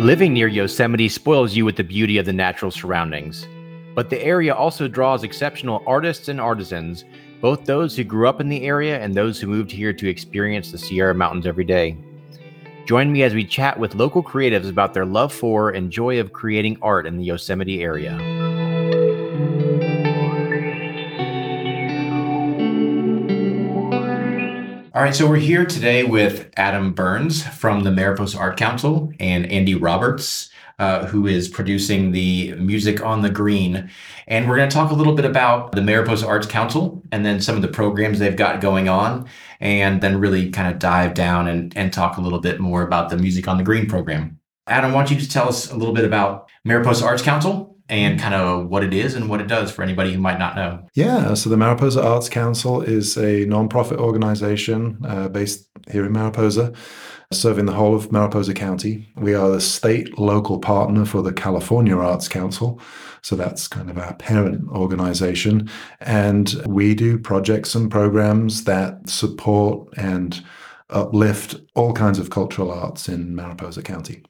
Living near Yosemite spoils you with the beauty of the natural surroundings. But the area also draws exceptional artists and artisans, both those who grew up in the area and those who moved here to experience the Sierra Mountains every day. Join me as we chat with local creatives about their love for and joy of creating art in the Yosemite area. All right, so we're here today with Adam Burns from the Mariposa Art Council and Andy Roberts, uh, who is producing the Music on the Green. And we're going to talk a little bit about the Mariposa Arts Council and then some of the programs they've got going on, and then really kind of dive down and, and talk a little bit more about the Music on the Green program. Adam, why don't you just tell us a little bit about Mariposa Arts Council and kind of what it is and what it does for anybody who might not know. Yeah, so the Mariposa Arts Council is a nonprofit organization uh, based here in Mariposa, serving the whole of Mariposa County. We are the state local partner for the California Arts Council. So that's kind of our parent organization. And we do projects and programs that support and uplift all kinds of cultural arts in Mariposa County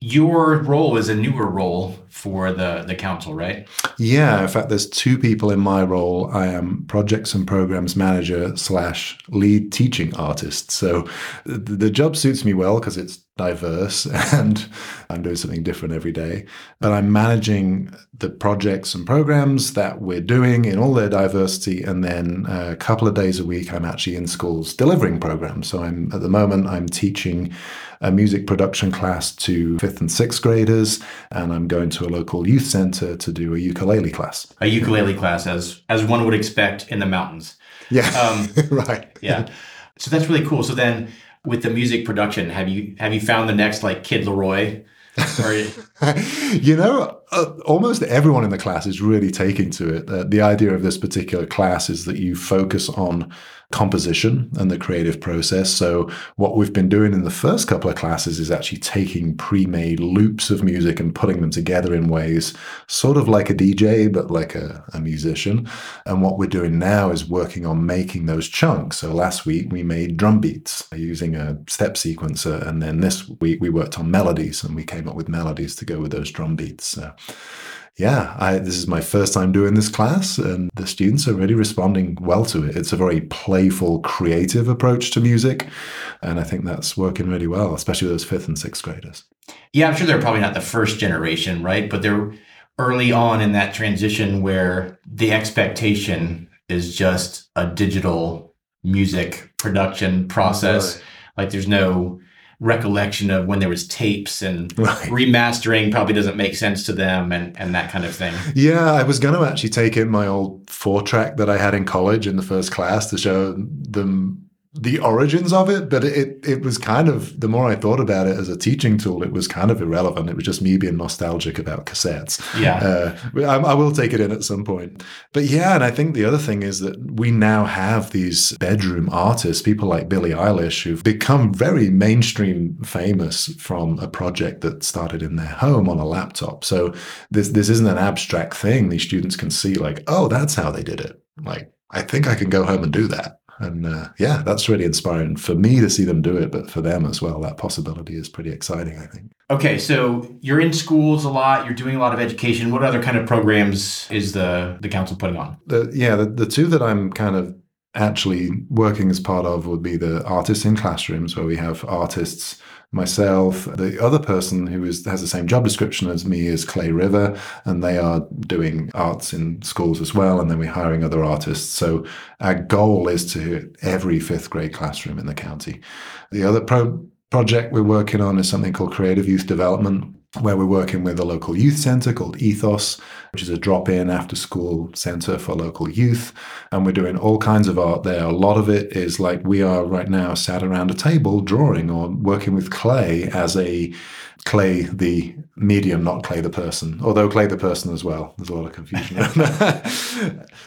your role is a newer role for the the council right? Yeah in fact there's two people in my role. I am projects and programs manager slash lead teaching artist. So the, the job suits me well because it's diverse and I'm doing something different every day. But I'm managing the projects and programs that we're doing in all their diversity. And then a couple of days a week, I'm actually in schools delivering programs. So I'm at the moment, I'm teaching a music production class to fifth and sixth graders, and I'm going to a local youth center to do a ukulele class. A ukulele class, as as one would expect in the mountains. Yeah. Um, right. Yeah. So that's really cool. So then with the music production, have you have you found the next like Kid LAROI? you... you know, uh, almost everyone in the class is really taking to it. Uh, the idea of this particular class is that you focus on composition and the creative process. So, what we've been doing in the first couple of classes is actually taking pre made loops of music and putting them together in ways sort of like a DJ, but like a, a musician. And what we're doing now is working on making those chunks. So, last week we made drum beats using a step sequencer. And then this week we worked on melodies and we came up with melodies to go with those drum beats. So, yeah, I, this is my first time doing this class, and the students are really responding well to it. It's a very playful, creative approach to music, and I think that's working really well, especially with those fifth and sixth graders. Yeah, I'm sure they're probably not the first generation, right? But they're early on in that transition where the expectation is just a digital music production process. Right. Like there's no recollection of when there was tapes and right. remastering probably doesn't make sense to them and, and that kind of thing. Yeah, I was going to actually take in my old four track that I had in college in the first class to show them the origins of it, but it it was kind of the more I thought about it as a teaching tool, it was kind of irrelevant. It was just me being nostalgic about cassettes. Yeah, uh, I, I, will take it in at some point. But yeah, and I think the other thing is that we now have these bedroom artists, people like Billie Eilish, who've become very mainstream famous from a project that started in their home on a laptop. So this this isn't an abstract thing. These students can see like, oh, that's how they did it. Like I think I can go home and do that. And uh, yeah, that's really inspiring for me to see them do it, but for them as well. That possibility is pretty exciting, I think. Okay, so you're in schools a lot. You're doing a lot of education. What other kind of programs is the the council putting on? The, yeah, the, the two that I'm kind of actually working as part of would be the artists in classrooms, where we have artists myself. The other person who is, has the same job description as me is Clay River, and they are doing arts in schools as well. And then we're hiring other artists. So our goal is to hit every fifth grade classroom in the county. The other pro- project we're working on is something called Creative Youth Development, where we're working with a local youth center called Ethos, which is a drop in after school center for local youth. And we're doing all kinds of art there. A lot of it is like we are right now sat around a table drawing or working with clay as a Clay the medium, not Clay the person. Although Clay the person as well. There's a lot of confusion but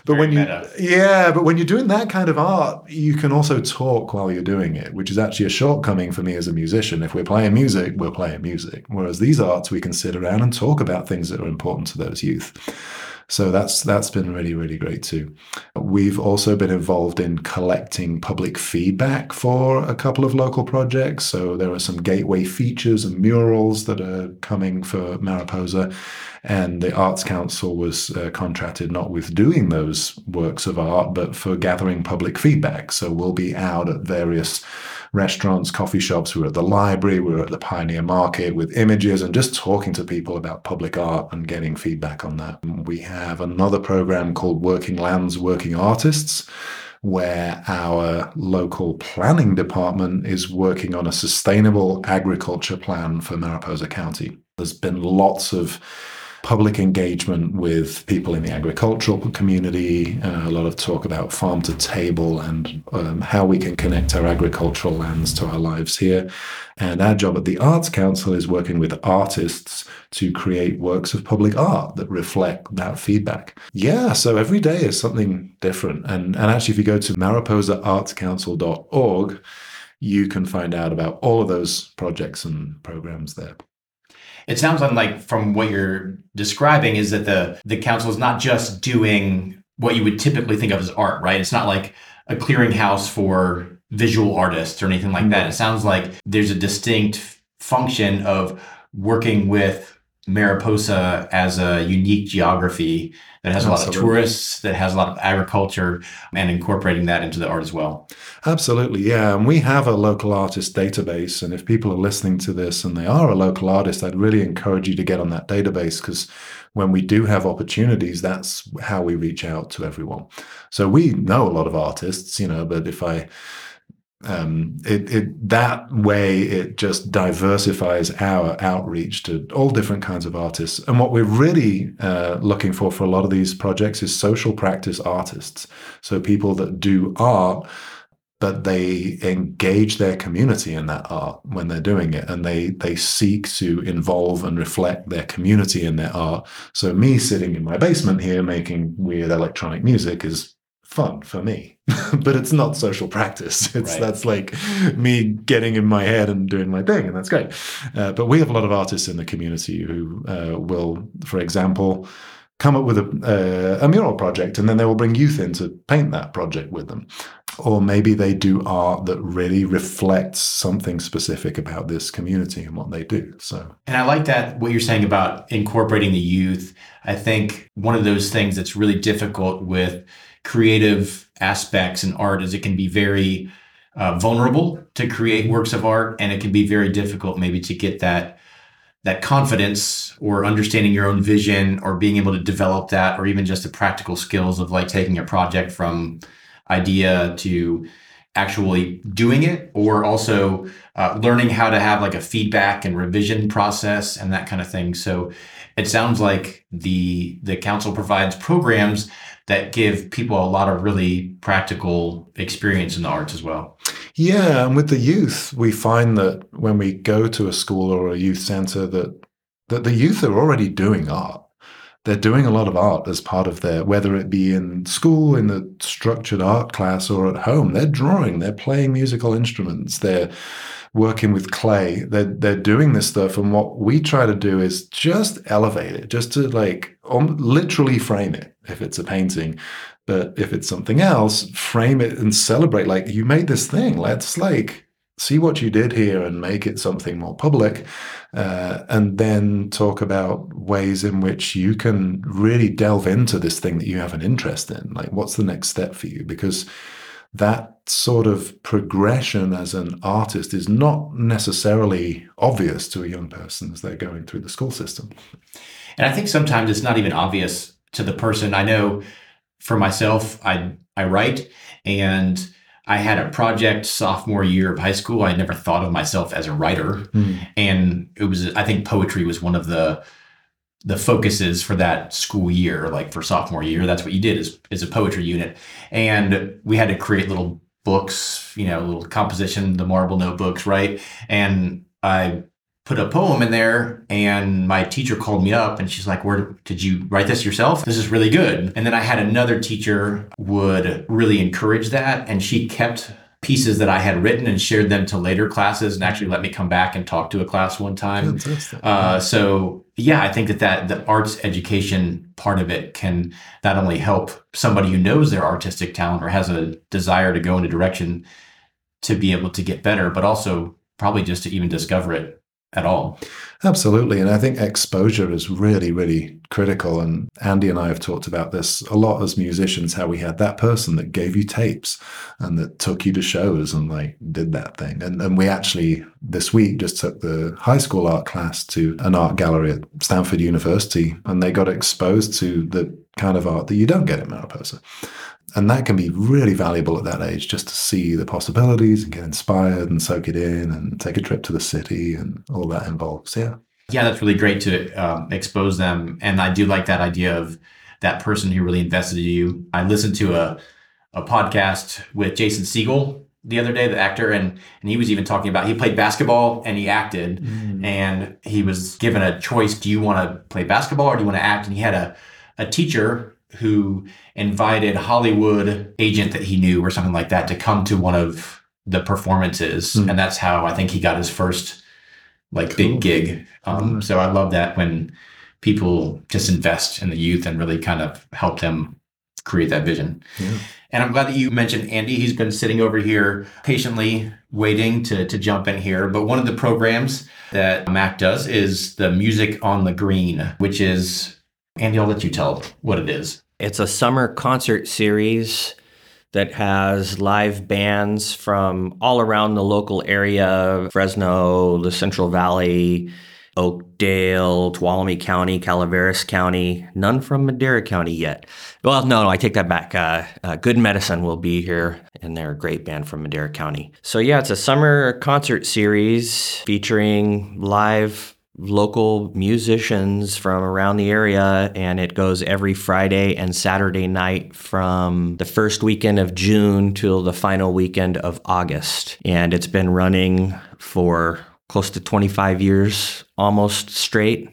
Very when you meta. yeah, but when you're doing that kind of art, you can also talk while you're doing it, which is actually a shortcoming for me as a musician. If we're playing music, we're playing music. Whereas these arts, we can sit around and talk about things that are important to those youth. So that's that's been really really great too. We've also been involved in collecting public feedback for a couple of local projects. So there are some gateway features and murals that are coming for Mariposa, and the Arts Council was uh, contracted not with doing those works of art, but for gathering public feedback. So we'll be out at various restaurants, coffee shops. We were at the library, we were at the Pioneer Market with images and just talking to people about public art and getting feedback on that. We have another program called Working Lands, Working Artists where our local planning department is working on a sustainable agriculture plan for Mariposa County. There's been lots of public engagement with people in the agricultural community, uh, a lot of talk about farm to table and um, how we can connect our agricultural lands to our lives here. And our job at the Arts Council is working with artists to create works of public art that reflect that feedback. Yeah, so every day is something different. And, and actually, if you go to mariposaartscouncil.org, you can find out about all of those projects and programs there it sounds like from what you're describing is that the the council is not just doing what you would typically think of as art, right? It's not like a clearinghouse for visual artists or anything like that. It sounds like there's a distinct function of working with Mariposa as a unique geography that has Absolutely. a lot of tourists, that has a lot of agriculture, and incorporating that into the art as well. Absolutely, yeah. And we have a local artist database. And if people are listening to this and they are a local artist, I'd really encourage you to get on that database because when we do have opportunities, that's how we reach out to everyone. So we know a lot of artists, you know, but if I um, it, it that way it just diversifies our outreach to all different kinds of artists. And what we're really uh, looking for for a lot of these projects is social practice artists. So people that do art, but they engage their community in that art when they're doing it, and they they seek to involve and reflect their community in their art. So me sitting in my basement here making weird electronic music is fun for me but it's not social practice. It's right. that's like me getting in my head and doing my thing and that's great. Uh, but we have a lot of artists in the community who uh, will for example come up with a, uh, a mural project and then they will bring youth in to paint that project with them. Or maybe they do art that really reflects something specific about this community and what they do so. And i like that what you're saying about incorporating the youth. I think one of those things that's really difficult with creative aspects in art is it can be very uh, vulnerable to create works of art and it can be very difficult maybe to get that that confidence or understanding your own vision or being able to develop that or even just the practical skills of like taking a project from idea to actually doing it or also uh, learning how to have like a feedback and revision process and that kind of thing. So it sounds like the the council provides programs that give people a lot of really practical experience in the arts as well. Yeah, and with the youth, we find that when we go to a school or a youth center that that the youth are already doing art. They're doing a lot of art as part of their whether it be in school in the structured art class or at home. They're drawing, they're playing musical instruments, they're working with clay. They're, they're doing this stuff. And what we try to do is just elevate it, just to like um, literally frame it if it's a painting. But if it's something else, frame it and celebrate. Like, you made this thing. Let's like see what you did here and make it something more public. Uh, and then talk about ways in which you can really delve into this thing that you have an interest in. Like, what's the next step for you? Because that sort of progression as an artist is not necessarily obvious to a young person as they're going through the school system. And I think sometimes it's not even obvious to the person. I know for myself, I I write and I had a project sophomore year of high school. I never thought of myself as a writer. Mm. And it was I think poetry was one of the the focuses for that school year, like for sophomore year. That's what you did is is a poetry unit, and we had to create little books, you know, little composition, the marble notebooks, right? And I put a poem in there and my teacher called me up and she's like where did you write this yourself this is really good and then i had another teacher would really encourage that and she kept pieces that I had written and shared them to later classes and actually let me come back and talk to a class one time. Uh, so yeah, I think that, that the arts education part of it can not only help somebody who knows their artistic talent or has a desire to go in a direction to be able to get better, but also probably just to even discover it at all. Absolutely. And I think exposure is really, really critical. And Andy and I have talked about this a lot as musicians, how we had that person that gave you tapes and that took you to shows and like did that thing. And, and we actually this week just took the high school art class to an art gallery at Stanford University and they got exposed to the kind of art that you don't get in Mariposa and that can be really valuable at that age just to see the possibilities and get inspired and soak it in and take a trip to the city and all that involves yeah. Yeah that's really great to um, expose them. And i do like that idea of that person who really invested in you. I listened to a, a podcast with jason segel the other day the actor and and he was even talking about he played basketball and he acted. Mm. and he was given a choice do you want to play basketball or do you want to act? And he had a a teacher who invited Hollywood agent that he knew or something like that to come to one of the performances, mm. and that's how I think he got his first like cool. big gig. Um. So I love that when people just invest in the youth and really kind of help them create that vision. Yeah. And I'm glad that you mentioned Andy. He's been sitting over here patiently waiting to, to jump in here. But one of the programs that Mac does is the Music on the Green, which is Andy, I'll let you tell what it is. It's a summer concert series that has live bands from all around the local area Fresno, the Central Valley, Oakdale, Tuolumne County, Calaveras County, none from Madera County yet. Well, no, no, I take that back. Uh, uh, Good Medicine will be here, and they're a great band from Madera County. So, yeah, it's a summer concert series featuring live local musicians from around the area, and it goes every Friday and Saturday night from the first weekend of June till the final weekend of August. And it's been running for close to 25 years, almost straight,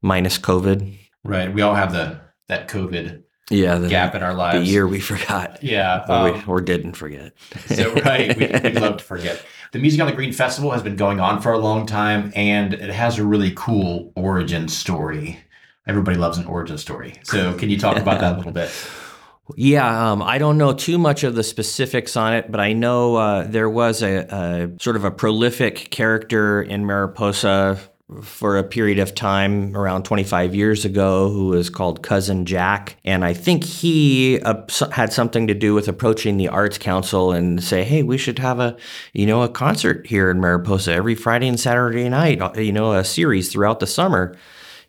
minus COVID. Right. We all have the that COVID yeah the, gap in our lives. The year we forgot. Yeah. Or, um, we, or didn't forget. so right, we, we love to forget. The Music on the Green Festival has been going on for a long time, and it has a really cool origin story. Everybody loves an origin story. So, can you talk about that a little bit? Yeah, um, I don't know too much of the specifics on it, but I know uh, there was a, a, sort of a prolific character in Mariposa for a period of time around 25 years ago who was called Cousin Jack. And I think he uh, had something to do with approaching the Arts Council and say, hey, we should have a, you know, a concert here in Mariposa every Friday and Saturday night, uh, you know, a series throughout the summer.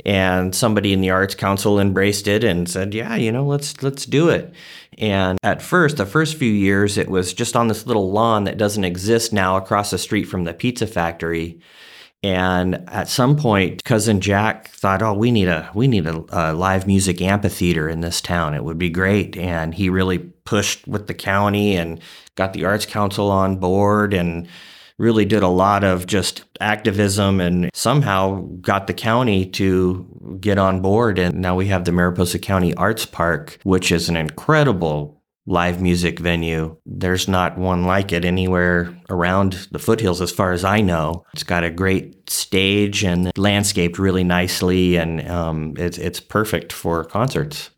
And somebody in the Arts Council embraced it and said, yeah, you know, let's let's do it. And at first, the first few years, it was just on this little lawn that doesn't exist now across the street from the pizza factory. And at some point, cousin Jack thought, "Oh, we need a we need a, a, live music amphitheater in this town. It would be great." And he really pushed with the county and got the arts council on board and really did a lot of just activism and somehow got the county to get on board. And now we have the Mariposa County Arts Park, which is an incredible live music venue. There's not one like it anywhere around the foothills, as far as I know. It's got a great stage and landscaped really nicely, and um, it's it's perfect for concerts.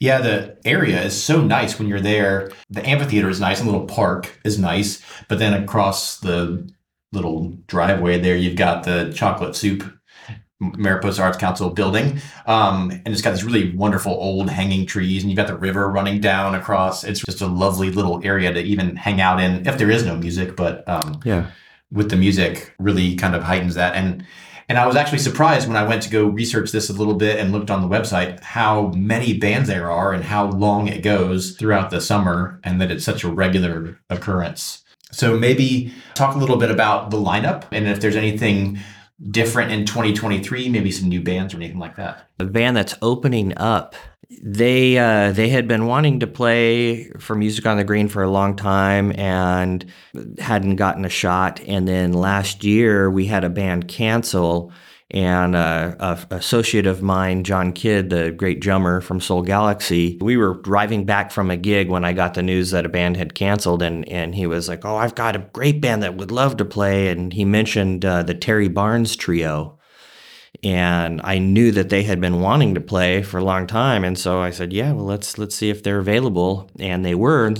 Yeah, the area is so nice when you're there. The amphitheater is nice, and little park is nice, but then across the little driveway there, you've got the chocolate soup Mariposa Arts Council building. Um, and it's got these really wonderful old hanging trees, and you've got the river running down across. It's just a lovely little area to even hang out in if there is no music, but um, yeah, with the music really kind of heightens that. And and I was actually surprised when I went to go research this a little bit and looked on the website how many bands there are and how long it goes throughout the summer, and that it's such a regular occurrence. So maybe talk a little bit about the lineup and if there's anything different in 2023? Maybe some new bands or anything like that? The band that's opening up, they uh, they had been wanting to play for Music on the Green for a long time and hadn't gotten a shot. And then last year we had a band cancel. And uh, a associate of mine, John Kidd, the great drummer from Soul Galaxy, we were driving back from a gig when I got the news that a band had canceled, and and he was like, "Oh, I've got a great band that would love to play," and he mentioned uh, the Terry Barnes Trio, and I knew that they had been wanting to play for a long time, and so I said, "Yeah, well, let's let's see if they're available." And they were,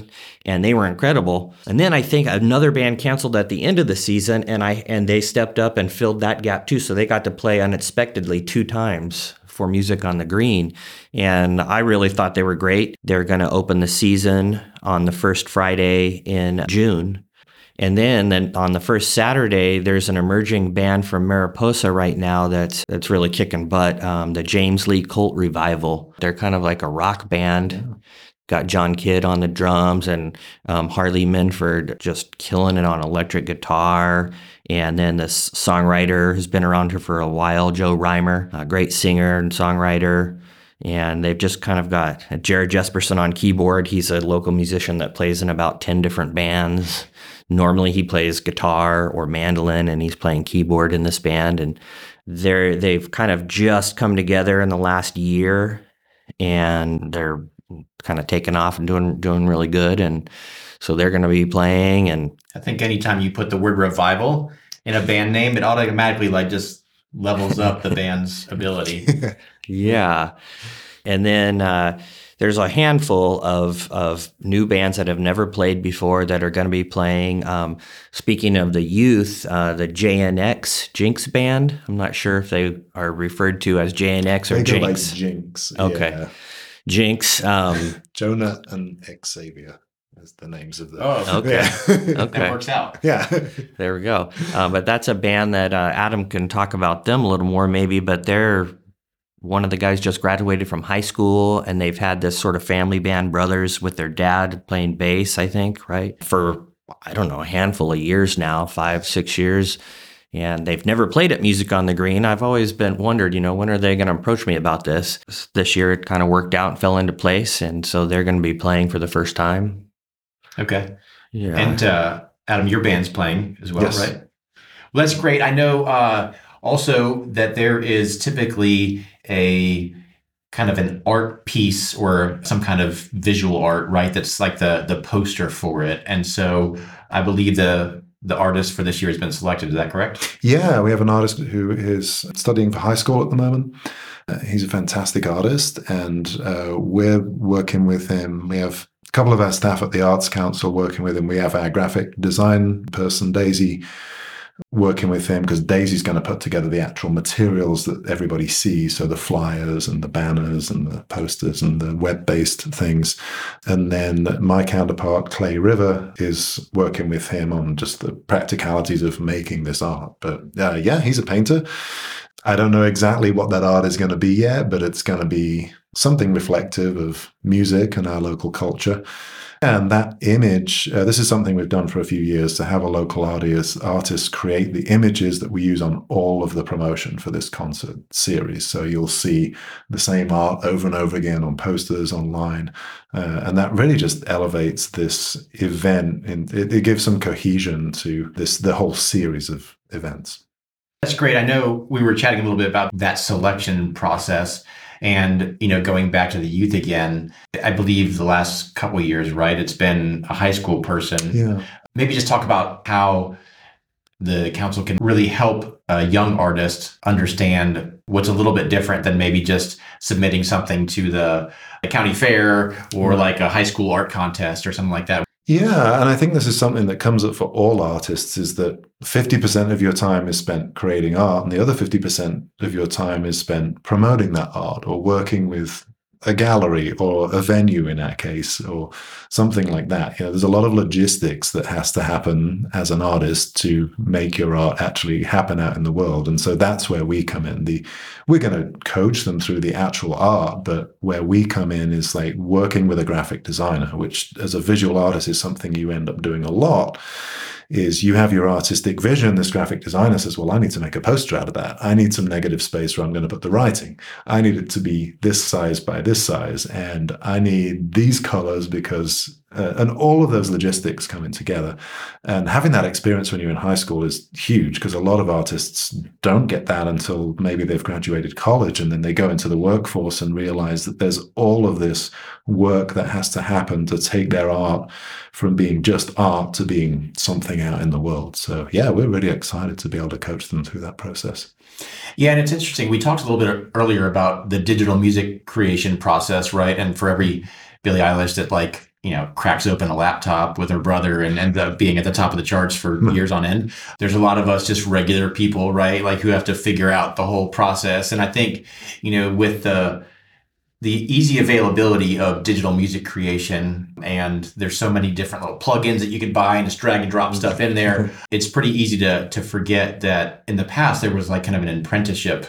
and they were incredible. And then I think another band canceled at the end of the season, and I and they stepped up and filled that gap too. So they got to play unexpectedly two times for music on the green, and I really thought they were great. They're going to open the season on the first Friday in June and then, then on the first Saturday, there's an emerging band from Mariposa right now that's that's really kicking butt. Um, the James Lee Colt Revival. They're kind of like a rock band. Yeah. Got John Kidd on the drums and um, Harley Minford just killing it on electric guitar. And then this songwriter who's been around here for a while, Joe Reimer, a great singer and songwriter and they've just kind of got Jared Jesperson on keyboard. He's a local musician that plays in about 10 different bands. Normally he plays guitar or mandolin and he's playing keyboard in this band and they're they've kind of just come together in the last year and they're kind of taking off and doing doing really good and so they're going to be playing and I think anytime you put the word revival in a band name it automatically like just levels up the band's ability. yeah. And then uh, there's a handful of, of new bands that have never played before that are going to be playing. Um, speaking of the youth, uh, the JNX Jinx Band. I'm not sure if they are referred to as JNX or Jinx. Jinx. Okay. Yeah. Jinx. Um, Jonah and Xavier as the names of the. Oh, okay. Yeah. okay. That works out. Yeah. there we go. Uh, but that's a band that uh, Adam can talk about them a little more, maybe. But they're one of the guys just graduated from high school, and they've had this sort of family band, brothers with their dad playing bass, I think, right? For, I don't know, a handful of years now, five, six years. And they've never played at Music on the Green. I've always been wondered, you know, when are they going to approach me about this? This year it kind of worked out and fell into place. And so they're going to be playing for the first time Okay. Yeah. And uh, Adam, your band's playing as well, yes. right? Well, that's great. I know uh, also that there is typically a kind of an art piece or some kind of visual art, right? That's like the the poster for it. And so I believe the the artist for this year has been selected. Is that correct? Yeah, we have an artist who is studying for high school at the moment. Uh, he's a fantastic artist, and uh, we're working with him. We have a couple of our staff at the Arts Council working with him. We have our graphic design person, Daisy, working with him because Daisy's going to put together the actual materials that everybody sees. So the flyers and the banners and the posters and the web based things. And then my counterpart, Clay River, is working with him on just the practicalities of making this art. But uh, yeah, he's a painter. I don't know exactly what that art is going to be yet, but it's going to be something reflective of music and our local culture. And that image, uh, this is something we've done for a few years to have a local artist, artist create the images that we use on all of the promotion for this concert series. So you'll see the same art over and over again on posters online. Uh, and that really just elevates this event and it, it gives some cohesion to this, the whole series of events. That's great. I know we were chatting a little bit about that selection process. And, you know, going back to the youth again, I believe the last couple years, right? It's been a high school person. Yeah. Maybe just talk about how the council can really help a young artist understand what's a little bit different than maybe just submitting something to the, the county fair or like a high school art contest or something like that. Yeah, and I think this is something that comes up for all artists is that 50% of your time is spent creating art and the other 50% of your time is spent promoting that art or working with a gallery or a venue in that case or something like that. You know there's a lot of logistics that has to happen as an artist to make your art actually happen out in the world. And so that's where we come in. The we're going to coach them through the actual art but where we come in is like working with a graphic designer which as a visual artist is something you end up doing a lot is you have your artistic vision. This graphic designer says, Well, I need to make a poster out of that. I need some negative space where I'm going to put the writing. I need it to be this size by this size. And I need these colors because Uh, and all of those logistics coming together. And having that experience when you're in high school is huge because a lot of artists don't get that until maybe they've graduated college and then they go into the workforce and realize that there's all of this work that has to happen to take their art from being just art to being something out in the world. So, yeah, we're really excited to be able to coach them through that process. Yeah, and it's interesting. We talked a little bit earlier about the digital music creation process, right? And for every Billie Eilish that like you know cracks open a laptop with her brother and ends up being at the top of the charts for hmm. years on end. There's a lot of us just regular people right? Like who have to figure out the whole process. And i think you know with the the easy availability of digital music creation and there's so many different little plugins that you can buy and just drag and drop stuff in there it's pretty easy to to forget that in the past there was like kind of an apprenticeship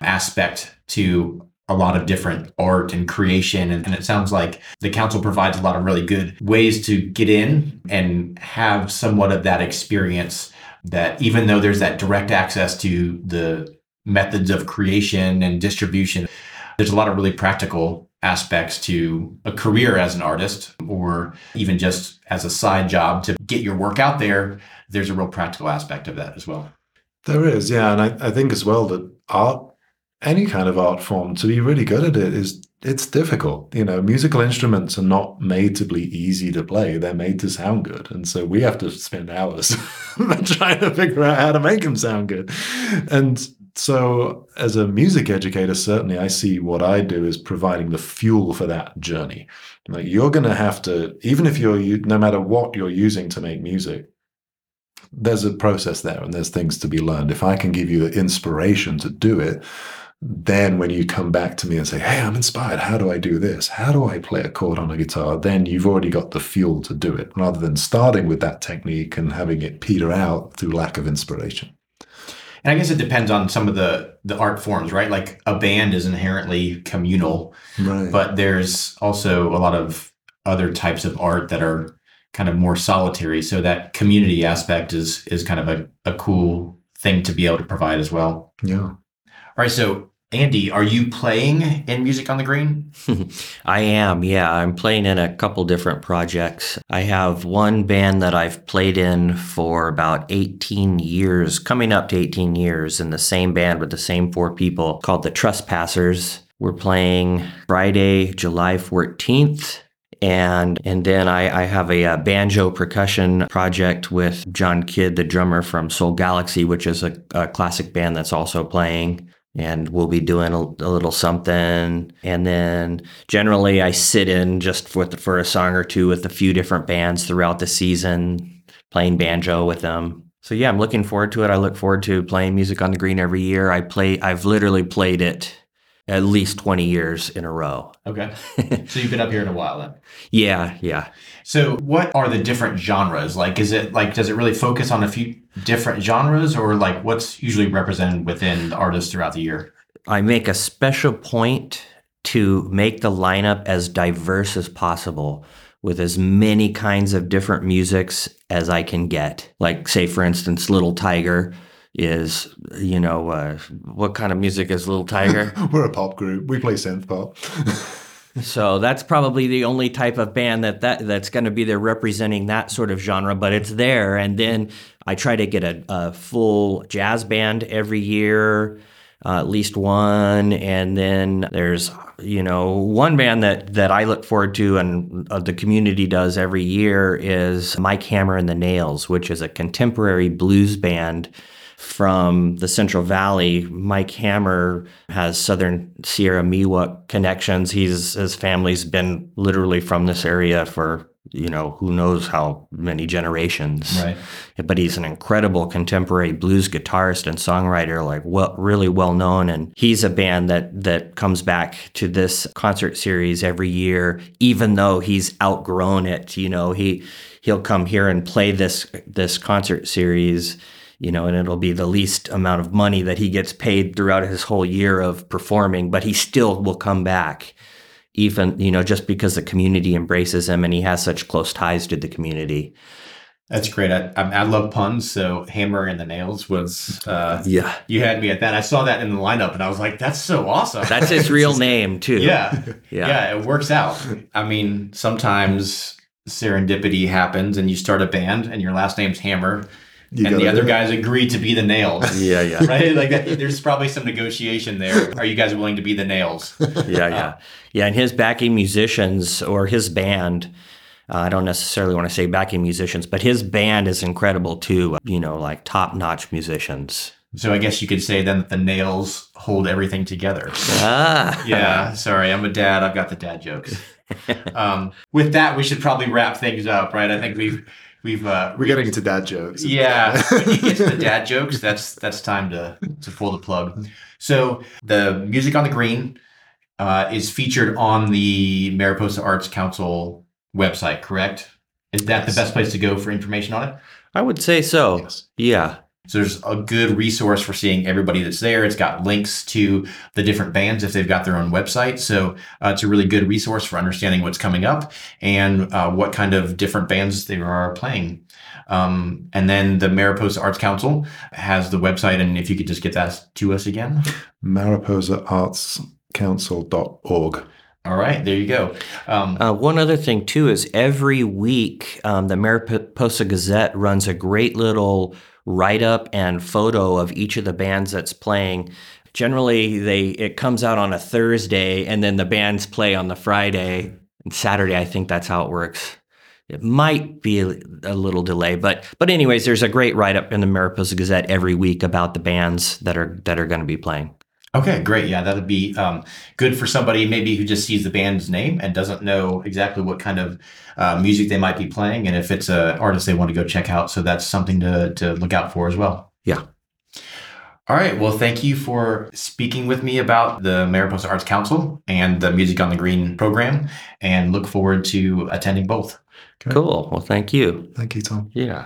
aspect to a lot of different art and creation. And, and, it sounds like the council provides a lot of really good ways to get in and have somewhat of that experience that even though there's that direct access to the methods of creation and distribution, there's a lot of really practical aspects to a career as an artist or even just as a side job to get your work out there. There's a real practical aspect of that as well. There is, yeah. And I, I think as well that art any kind of art form to be really good at it is it's difficult. You know musical instruments are not made to be easy to play. They're made to sound good. And so we have to spend hours trying to figure out how to make them sound good. And so as a music educator certainly i see what i do as providing the fuel for that journey. Like you're going to have to even if you're no matter what you're using to make music there's a process there and there's things to be learned. If i can give you the inspiration to do it then when you come back to me and say, Hey, I'm inspired. How do I do this? How do I play a chord on a guitar? Then you've already got the fuel to do it rather than starting with that technique and having it peter out through lack of inspiration. And I guess it depends on some of the the art forms, right? Like a band is inherently communal, right. but there's also a lot of other types of art that are kind of more solitary. So that community aspect is is kind of a, a cool thing to be able to provide as well. Yeah. All right, so Andy, are you playing in Music on the Green? I am, yeah. I'm playing in a couple different projects. I have one band that I've played in for about 18 years, coming up to 18 years, in the same band with the same four people called the Trespassers. We're playing Friday, July 14th. And and then I, I have a, a, banjo percussion project with John Kidd, the drummer from Soul Galaxy, which is a, a classic band that's also playing and we'll be doing a, a, little something. And then generally, I sit in just for, for a song or two with a few different bands throughout the season, playing banjo with them. So yeah, I'm looking forward to it. I look forward to playing music on the green every year. I play. I've literally played it at least 20 years in a row. Okay. so you've been up here in a while then? yeah, yeah. So what are the different genres? Like is it like does it really focus on a few different genres or like what's usually represented within the artists throughout the year? I make a special point to make the lineup as diverse as possible with as many kinds of different musics as I can get. Like say for instance Little Tiger is you know uh, what kind of music is Little Tiger? We're a pop group. We play synth pop. so that's probably the only type of band that, that that's going to be there representing that sort of genre, but it's there. And then I try to get a, a full jazz band every year, uh, at least one. And then there's you know one band that that I look forward to and uh, the community does every year is Mike Hammer and the Nails, which is a contemporary blues band from the Central Valley. Mike Hammer has Southern Sierra Miwok connections. He's his family's been literally from this area for you know who knows how many generations. Right. But he's an incredible contemporary blues guitarist and songwriter, like well, really well known. And he's a band that that comes back to this concert series every year, even though he's outgrown it. You know, he he'll come here and play this this concert series you know, and it'll be the least amount of money that he gets paid throughout his whole year of performing, but he still will come back, even, you know, just because the community embraces him and he has such close ties to the community. That's great. I, I, love puns. So Hammer and the Nails was, uh, yeah, you had me at that. I saw that in the lineup and I was like, that's so awesome. That's his real name too. Yeah. yeah. Yeah. It works out. I mean, sometimes serendipity happens and you start a band and your last name's Hammer You and the other it. guys agree to be the nails. Yeah, yeah. right? Like that, there's probably some negotiation there. Are you guys willing to be the nails? yeah, yeah, yeah. And his backing musicians or his band, uh, I don't necessarily want to say backing musicians, but his band is incredible too. You know, like top notch musicians. So I guess you could say then that the nails hold everything together. Ah, Yeah, sorry, I'm a dad. I've got the dad jokes. Um, with that, we should probably wrap things up, right? I think we've we've uh, We're getting into dad jokes. yeah. when you get to the dad jokes, that's that's time to to pull the plug. So the music on the green uh, is featured on the Mariposa Arts Council website. Correct? Is that the best place to go for information on it? I would say so. Yes. Yeah. So there's a good resource for seeing everybody that's there. It's got links to the different bands if they've got their own website. So uh, it's a really good resource for understanding what's coming up and uh, what kind of different bands they are playing. Um, and then the Mariposa Arts Council has the website. And if you could just get that to us again. MariposaArtsCouncil.org. All right, there you go. Um, Uh, one other thing too is every week um, the Mariposa Gazette runs a great little write up and photo of each of the bands that's playing. Generally, they it comes out on a Thursday, and then the bands play on the Friday and Saturday. I think that's how it works. It might be a, little delay, but but anyways, there's a great write up in the Mariposa Gazette every week about the bands that are that are going to be playing. Okay, great. Yeah, that'd be um, good for somebody maybe who just sees the band's name and doesn't know exactly what kind of uh, music they might be playing, and if it's an artist they want to go check out. So that's something to to look out for as well. Yeah. All right. Well, thank you for speaking with me about the Mariposa Arts Council and the Music on the Green program, and look forward to attending both. Okay. Cool. Well, thank you. Thank you, Tom. Yeah.